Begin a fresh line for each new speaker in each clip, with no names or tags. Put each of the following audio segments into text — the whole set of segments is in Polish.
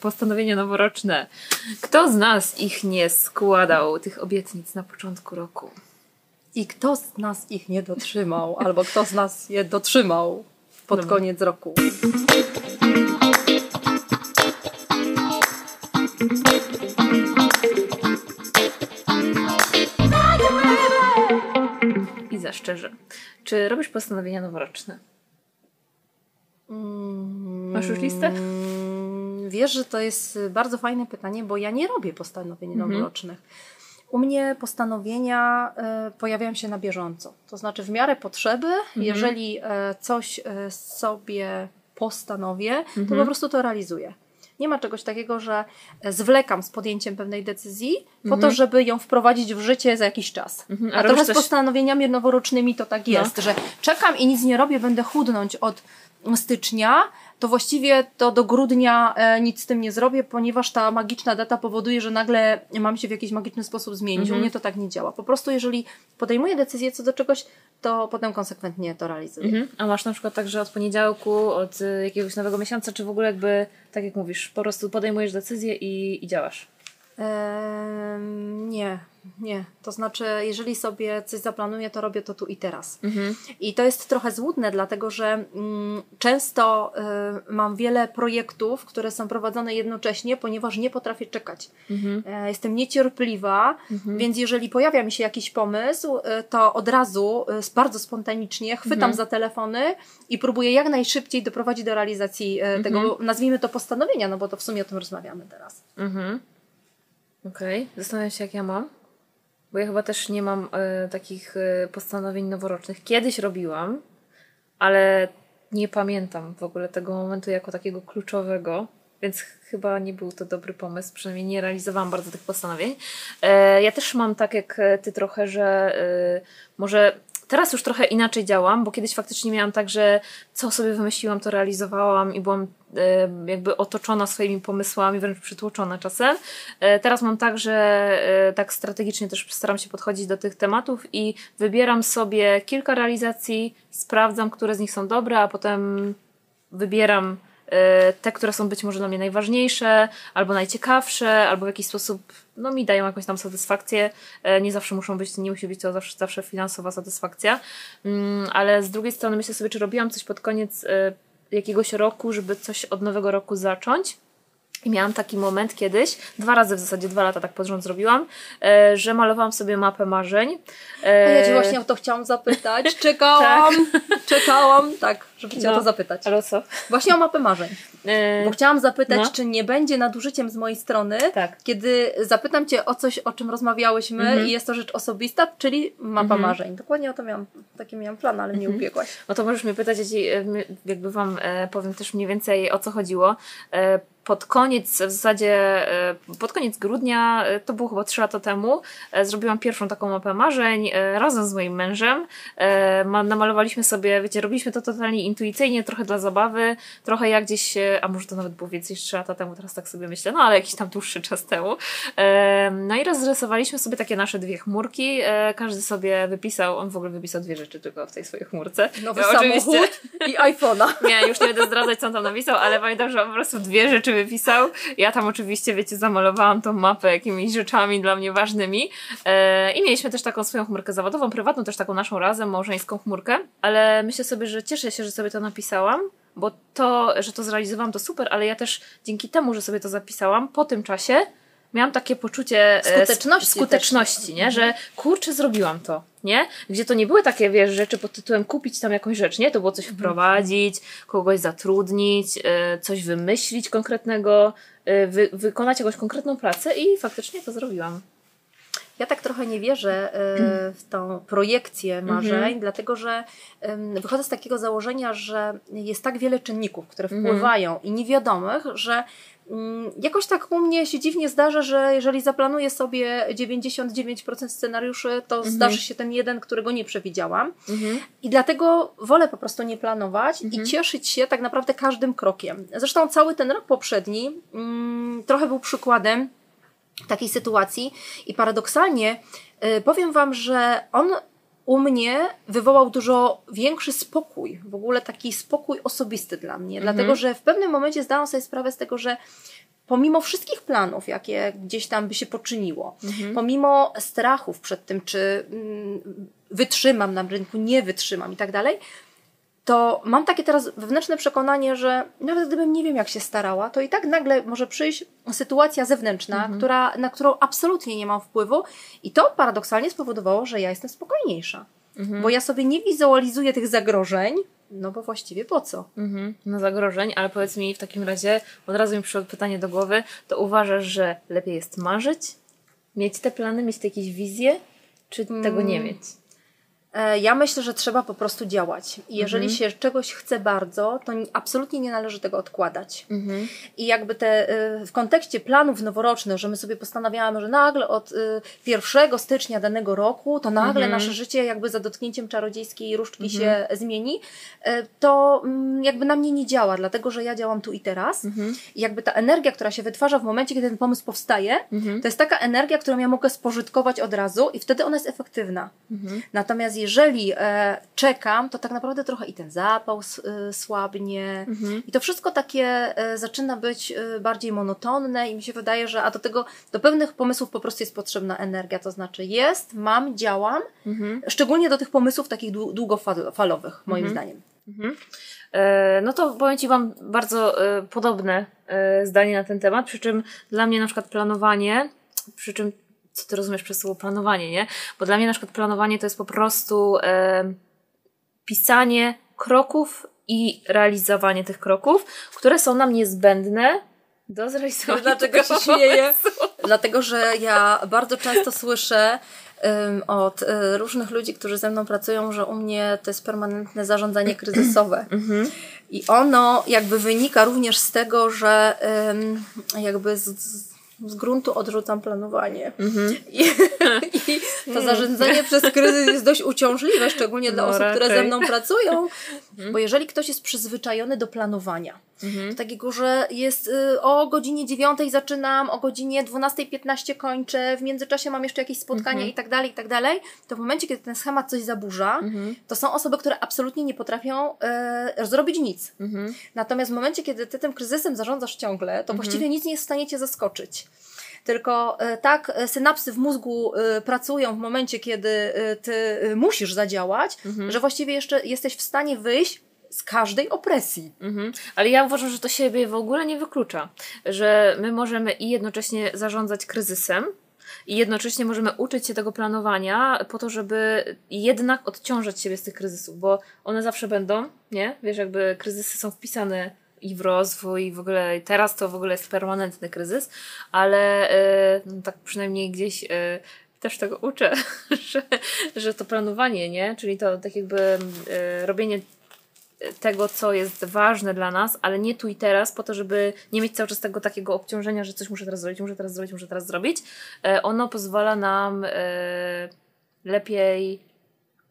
Postanowienia noworoczne. Kto z nas ich nie składał, tych obietnic na początku roku?
I kto z nas ich nie dotrzymał, albo kto z nas je dotrzymał pod
Dobra.
koniec roku?
I za szczerze. Czy robisz postanowienia noworoczne? Masz już listę?
Wiesz, że to jest bardzo fajne pytanie, bo ja nie robię postanowień
Mhm.
noworocznych. U mnie postanowienia e, pojawiają się na bieżąco. To znaczy w miarę potrzeby,
Mhm.
jeżeli e, coś sobie postanowię, to
Mhm.
po prostu to realizuję. Nie ma czegoś takiego, że e, zwlekam z podjęciem pewnej decyzji po to, żeby ją wprowadzić w życie za jakiś czas.
Mhm. A
A trochę z
coś-
postanowieniami noworocznymi to tak jest, że czekam i nic nie robię, będę chudnąć od stycznia, to właściwie to do grudnia e, nic z tym nie zrobię, ponieważ ta magiczna data powoduje, że nagle mam się w jakiś magiczny sposób zmienić. U mnie to tak nie działa. Po prostu jeżeli podejmuję decyzję co do czegoś, to potem konsekwentnie to realizuję.
Mhm. A masz na przykład tak, że od poniedziałku, od y, jakiegoś nowego miesiąca, czy w ogóle jakby, tak jak mówisz, po prostu podejmujesz decyzję i, i działasz?
Nie, nie. To znaczy, jeżeli sobie coś zaplanuję, to robię to tu i teraz. I to jest trochę złudne, dlatego że mm, często y, mam wiele projektów, które są prowadzone jednocześnie, ponieważ nie potrafię czekać. E, jestem niecierpliwa, więc jeżeli pojawia mi się jakiś pomysł, y, to od razu y, bardzo spontanicznie chwytam za telefony i próbuję jak najszybciej doprowadzić do realizacji y, tego, nazwijmy to postanowienia, no bo to w sumie o tym rozmawiamy teraz.
Mhm. Okej. Zastanawiam się, jak ja mam. Bo ja chyba też nie mam e, takich e, postanowień noworocznych. Kiedyś robiłam, ale nie pamiętam w ogóle tego momentu jako takiego kluczowego, więc ch- chyba nie był to dobry pomysł. Przynajmniej nie realizowałam bardzo tych postanowień. E, ja też mam tak jak e, ty trochę, że może teraz już trochę inaczej działam, bo kiedyś faktycznie miałam tak, że co sobie wymyśliłam, to realizowałam i byłam e, jakby otoczona swoimi pomysłami, wręcz przytłoczona czasem. E, Teraz mam tak, że e, tak strategicznie też staram się podchodzić do tych tematów i wybieram sobie kilka realizacji, sprawdzam, które z nich są dobre, a potem wybieram te, które są być może dla mnie najważniejsze, albo najciekawsze, albo w jakiś sposób no, mi dają jakąś tam satysfakcję. E, Nie zawsze muszą być, nie musi być to zawsze, zawsze finansowa satysfakcja, Mm, ale z drugiej strony myślę sobie, czy robiłam coś pod koniec e, jakiegoś roku, żeby coś od nowego roku zacząć. I miałam taki moment kiedyś, dwa razy w zasadzie, dwa lata tak pod rząd zrobiłam, e, że malowałam sobie mapę marzeń.
A ja
E,
Cię właśnie o to chciałam zapytać. Czekałam, czekałam, tak, żeby Cię o
No.
to zapytać.
Ale o co?
Właśnie o mapę marzeń.
E,
Bo chciałam zapytać,
No.
czy nie będzie nadużyciem z mojej strony,
Tak.
kiedy zapytam Cię o coś, o czym rozmawiałyśmy
Mhm.
i jest to rzecz osobista, czyli mapa marzeń. Dokładnie o to miałam, taki miałam plan, ale mnie ubiegłaś.
No to możesz mnie pytać, ja ci e, jakby wam e, powiem też mniej więcej o co chodziło. Pod koniec, w zasadzie e, pod koniec grudnia, e, to było chyba trzy lata temu, e, zrobiłam pierwszą taką mapę marzeń razem z moim mężem. Ma- Namalowaliśmy sobie, wiecie, robiliśmy to totalnie intuicyjnie, trochę dla zabawy, trochę jak gdzieś, a może to nawet było więcej niż trzy lata temu, teraz tak sobie myślę, no ale jakiś tam dłuższy czas temu. No i rozrysowaliśmy sobie takie nasze dwie chmurki, każdy sobie wypisał, on w ogóle wypisał dwie rzeczy tylko w tej swojej chmurce.
Nowy
Ja
samochód i iPhone'a.
nie, już nie będę zdradzać, co on tam napisał, ale pamiętam, że on po prostu dwie rzeczy wypisał. Ja tam oczywiście, wiecie, zamalowałam tą mapę jakimiś rzeczami dla mnie ważnymi. E, I mieliśmy też taką swoją chmurkę zawodową, prywatną, też taką naszą razem, małżeńską chmurkę. Ale myślę sobie, że cieszę się, że sobie to napisałam, bo to, że to zrealizowałam, to super, ale ja też dzięki temu, że sobie to zapisałam, po tym czasie miałam takie poczucie e,
Skuteczności
skuteczności nie? że kurczę, zrobiłam to, nie? Gdzie to nie były takie, wiesz, rzeczy pod tytułem kupić tam jakąś rzecz, nie? To było coś wprowadzić, kogoś zatrudnić, e, coś wymyślić konkretnego, e, wy, wykonać jakąś konkretną pracę i faktycznie to zrobiłam.
Ja tak trochę nie wierzę w tą projekcję marzeń,
Mhm.
dlatego że wychodzę z takiego założenia, że jest tak wiele czynników, które
Mhm.
wpływają i niewiadomych, że mm, jakoś tak u mnie się dziwnie zdarza, że jeżeli zaplanuję sobie 99% scenariuszy, to
Mhm.
zdarzy się ten jeden, którego nie przewidziałam. I dlatego wolę po prostu nie planować
Mhm.
i cieszyć się tak naprawdę każdym krokiem. Zresztą cały ten rok poprzedni mm, trochę był przykładem takiej sytuacji i paradoksalnie y, powiem Wam, że on u mnie wywołał dużo większy spokój, w ogóle taki spokój osobisty dla mnie, dlatego że w pewnym momencie zdałam sobie sprawę z tego, że pomimo wszystkich planów, jakie gdzieś tam by się poczyniło, pomimo strachów przed tym, czy mm, wytrzymam na rynku, nie wytrzymam i tak dalej, to mam takie teraz wewnętrzne przekonanie, że nawet gdybym nie wiem, jak się starała, to i tak nagle może przyjść sytuacja zewnętrzna, która, na którą absolutnie nie mam wpływu, i to paradoksalnie spowodowało, że ja jestem spokojniejsza. Bo ja sobie nie wizualizuję tych zagrożeń, no bo właściwie po co?
Mhm, no zagrożeń, ale powiedz mi w takim razie, od razu mi przyszło pytanie do głowy, to uważasz, że lepiej jest marzyć, mieć te plany, mieć te jakieś wizje, czy tego nie mieć?
E, Ja myślę, że trzeba po prostu działać. I jeżeli się czegoś chce bardzo, to ni- absolutnie nie należy tego odkładać. I jakby te y, w kontekście planów noworocznych, że my sobie postanawiamy, że nagle od y, 1 stycznia danego roku, to nagle nasze życie jakby za dotknięciem czarodziejskiej różdżki się zmieni, y, to mm, jakby na mnie nie działa, dlatego że ja działam tu i teraz. I jakby ta energia, która się wytwarza w momencie, kiedy ten pomysł powstaje, to jest taka energia, którą ja mogę spożytkować od razu i wtedy ona jest efektywna. Natomiast jeżeli e, czekam, to tak naprawdę trochę i ten zapał s- e, słabnie. I to wszystko takie e, zaczyna być e, bardziej monotonne i mi się wydaje, że a do tego, do pewnych pomysłów po prostu jest potrzebna energia, to znaczy jest, mam, działam, szczególnie do tych pomysłów takich dłu- długofalowych, moim zdaniem.
E, No to powiem Ci, mam bardzo e, podobne zdanie na ten temat, przy czym dla mnie na przykład planowanie, przy czym co Ty rozumiesz przez słowo planowanie, nie? Bo dla mnie na przykład planowanie to jest po prostu e, pisanie kroków i realizowanie tych kroków, które są nam niezbędne do zrealizowania
Dlaczego się śmieję? Dlatego, że ja bardzo często słyszę ym, od y, różnych ludzi, którzy ze mną pracują, że u mnie to jest permanentne zarządzanie kryzysowe. I ono jakby wynika również z tego, że ym, jakby z, z, z gruntu odrzucam planowanie. I, I to zarządzanie przez kryzys jest dość uciążliwe, szczególnie dla
No,
osób, które ze
raczej.
mną pracują, bo jeżeli ktoś jest przyzwyczajony do planowania, to takiego, że jest y, o godzinie 9 zaczynam, o godzinie 12.15 kończę, w międzyczasie mam jeszcze jakieś spotkania i tak dalej, i tak dalej, to w momencie, kiedy ten schemat coś zaburza, to są osoby, które absolutnie nie potrafią y, zrobić nic. Natomiast w momencie, kiedy ty tym kryzysem zarządzasz ciągle, to właściwie nic nie jest w stanie cię zaskoczyć. Tylko e, tak e, synapsy w mózgu e, pracują w momencie, kiedy ty musisz zadziałać, że właściwie jeszcze jesteś w stanie wyjść z każdej opresji.
Mhm. Ale ja uważam, że to siebie w ogóle nie wyklucza. Że my możemy i jednocześnie zarządzać kryzysem, i jednocześnie możemy uczyć się tego planowania po to, żeby jednak odciążać siebie z tych kryzysów, bo one zawsze będą, nie? Wiesz, jakby kryzysy są wpisane i w rozwój, i w ogóle teraz to w ogóle jest permanentny kryzys, ale no, tak przynajmniej gdzieś e, też tego uczę, że, że to planowanie, nie? Czyli to tak jakby e, robienie tego, co jest ważne dla nas, ale nie tu i teraz, po to, żeby nie mieć cały czas tego takiego obciążenia, że coś muszę teraz zrobić, muszę teraz zrobić, muszę teraz zrobić. E, Ono pozwala nam e, lepiej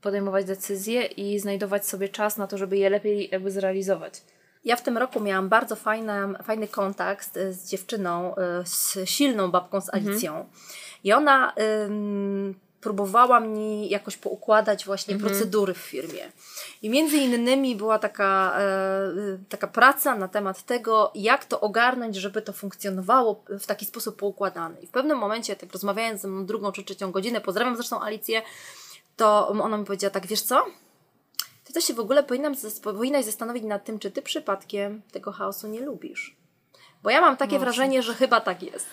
podejmować decyzje i znajdować sobie czas na to, żeby je lepiej jakby zrealizować.
Ja w tym roku miałam bardzo fajny, fajny kontakt y, z dziewczyną, z silną babką z Alicją. I ona ym, próbowała mi jakoś poukładać właśnie procedury w firmie. I między innymi była taka, e, taka praca na temat tego, jak to ogarnąć, żeby to funkcjonowało w taki sposób poukładany. I w pewnym momencie, tak rozmawiając ze mną drugą czy trzecią godzinę, pozdrawiam zresztą Alicję, to ona mi powiedziała tak, wiesz co? Ty to się w ogóle powinnam, powinnaś zastanowić nad tym, czy ty przypadkiem tego chaosu nie lubisz. Bo ja mam takie wrażenie, że chyba tak jest.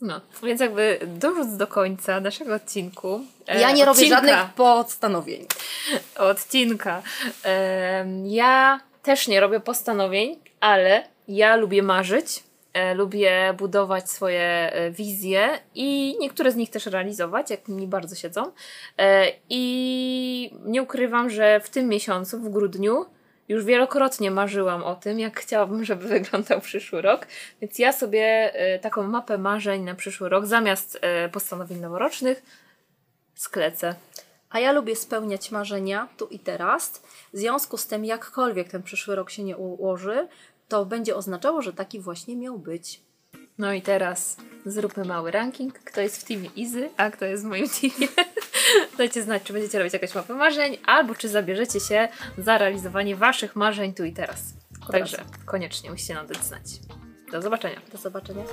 No, więc jakby dążąc do końca naszego odcinku. e,
Ja nie robię
odcinka,
żadnych postanowień.
odcinka. Em, ja też nie robię postanowień, ale ja lubię marzyć, e, lubię budować swoje e, wizje i niektóre z nich też realizować, jak mi bardzo siedzą. E, I nie ukrywam, że w tym miesiącu, w grudniu, już wielokrotnie marzyłam o tym, jak chciałabym, żeby wyglądał przyszły rok, więc ja sobie e, taką mapę marzeń na przyszły rok zamiast e, postanowień noworocznych sklecę.
A ja lubię spełniać marzenia tu i teraz. W związku z tym, jakkolwiek ten przyszły rok się nie ułoży, to będzie oznaczało, że taki właśnie miał być.
No i teraz zróbmy mały ranking. Kto jest w teamie Izy, a kto jest w moim teamie. Dajcie znać, czy będziecie robić jakieś mapy marzeń, albo czy zabierzecie się za realizowanie waszych marzeń tu i teraz. Także koniecznie musicie nam dać znać. Do zobaczenia.
Do zobaczenia.